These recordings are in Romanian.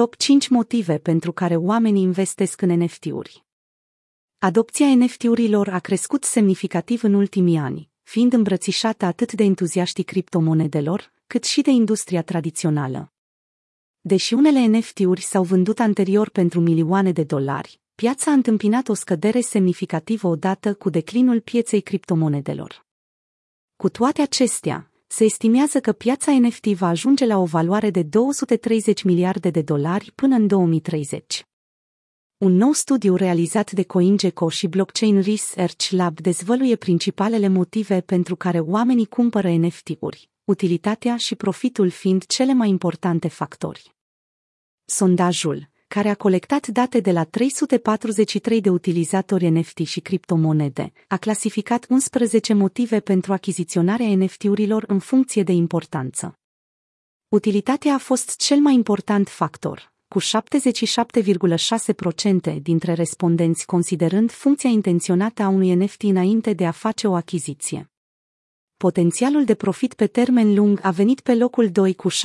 Top 5 motive pentru care oamenii investesc în NFT-uri. Adopția NFT-urilor a crescut semnificativ în ultimii ani, fiind îmbrățișată atât de entuziaștii criptomonedelor, cât și de industria tradițională. Deși unele NFT-uri s-au vândut anterior pentru milioane de dolari, piața a întâmpinat o scădere semnificativă odată cu declinul pieței criptomonedelor. Cu toate acestea, se estimează că piața NFT va ajunge la o valoare de 230 miliarde de dolari până în 2030. Un nou studiu realizat de CoinGecko și Blockchain Research Lab dezvăluie principalele motive pentru care oamenii cumpără NFT-uri, utilitatea și profitul fiind cele mai importante factori. Sondajul, care a colectat date de la 343 de utilizatori NFT și criptomonede, a clasificat 11 motive pentru achiziționarea NFT-urilor în funcție de importanță. Utilitatea a fost cel mai important factor, cu 77,6% dintre respondenți considerând funcția intenționată a unui NFT înainte de a face o achiziție. Potențialul de profit pe termen lung a venit pe locul 2 cu 76,1%,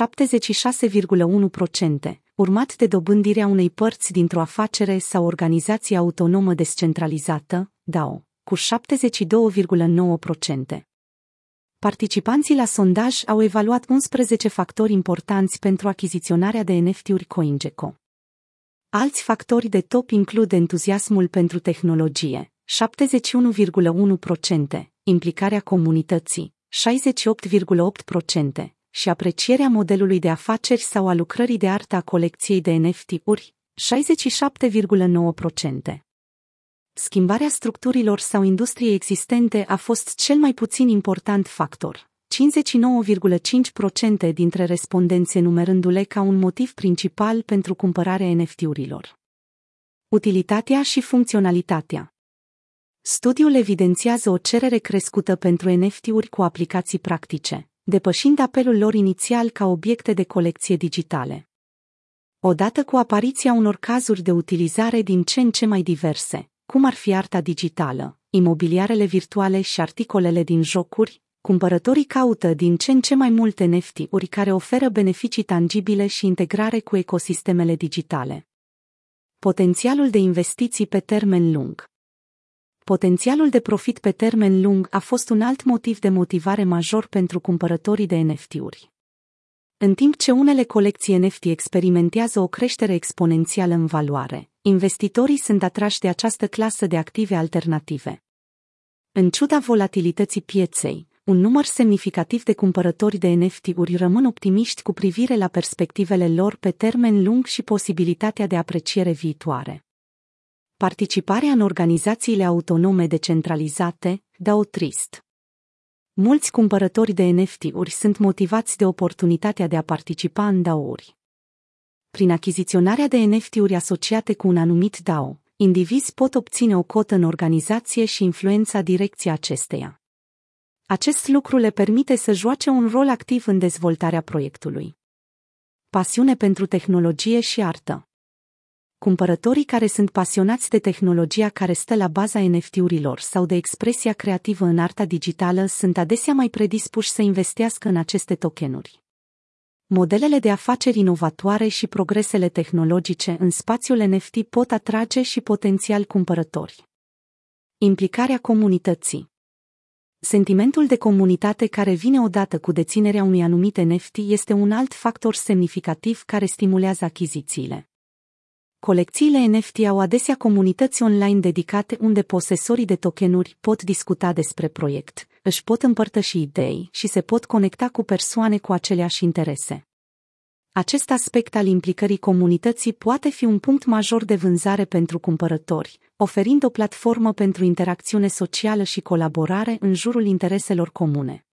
urmat de dobândirea unei părți dintr-o afacere sau organizație autonomă descentralizată, DAO, cu 72,9%. Participanții la sondaj au evaluat 11 factori importanți pentru achiziționarea de NFT-uri CoinGecko. Alți factori de top includ entuziasmul pentru tehnologie, 71,1%, implicarea comunității, 68,8%, și aprecierea modelului de afaceri sau a lucrării de artă a colecției de NFT-uri, 67,9%. Schimbarea structurilor sau industriei existente a fost cel mai puțin important factor, 59,5% dintre respondenți enumerându-le ca un motiv principal pentru cumpărarea NFT-urilor. Utilitatea și funcționalitatea Studiul evidențiază o cerere crescută pentru NFT-uri cu aplicații practice, depășind apelul lor inițial ca obiecte de colecție digitale. Odată cu apariția unor cazuri de utilizare din ce în ce mai diverse, cum ar fi arta digitală, imobiliarele virtuale și articolele din jocuri, cumpărătorii caută din ce în ce mai multe NFT-uri care oferă beneficii tangibile și integrare cu ecosistemele digitale. Potențialul de investiții pe termen lung Potențialul de profit pe termen lung a fost un alt motiv de motivare major pentru cumpărătorii de NFT-uri. În timp ce unele colecții NFT experimentează o creștere exponențială în valoare, investitorii sunt atrași de această clasă de active alternative. În ciuda volatilității pieței, un număr semnificativ de cumpărători de NFT-uri rămân optimiști cu privire la perspectivele lor pe termen lung și posibilitatea de apreciere viitoare. Participarea în organizațiile autonome decentralizate, dau trist. Mulți cumpărători de NFT-uri sunt motivați de oportunitatea de a participa în DAO-uri. Prin achiziționarea de NFT-uri asociate cu un anumit DAO, indivizi pot obține o cotă în organizație și influența direcția acesteia. Acest lucru le permite să joace un rol activ în dezvoltarea proiectului. Pasiune pentru tehnologie și artă cumpărătorii care sunt pasionați de tehnologia care stă la baza NFT-urilor sau de expresia creativă în arta digitală sunt adesea mai predispuși să investească în aceste tokenuri. Modelele de afaceri inovatoare și progresele tehnologice în spațiul NFT pot atrage și potențial cumpărători. Implicarea comunității Sentimentul de comunitate care vine odată cu deținerea unui anumit NFT este un alt factor semnificativ care stimulează achizițiile. Colecțiile NFT au adesea comunități online dedicate unde posesorii de tokenuri pot discuta despre proiect, își pot împărtăși idei și se pot conecta cu persoane cu aceleași interese. Acest aspect al implicării comunității poate fi un punct major de vânzare pentru cumpărători, oferind o platformă pentru interacțiune socială și colaborare în jurul intereselor comune.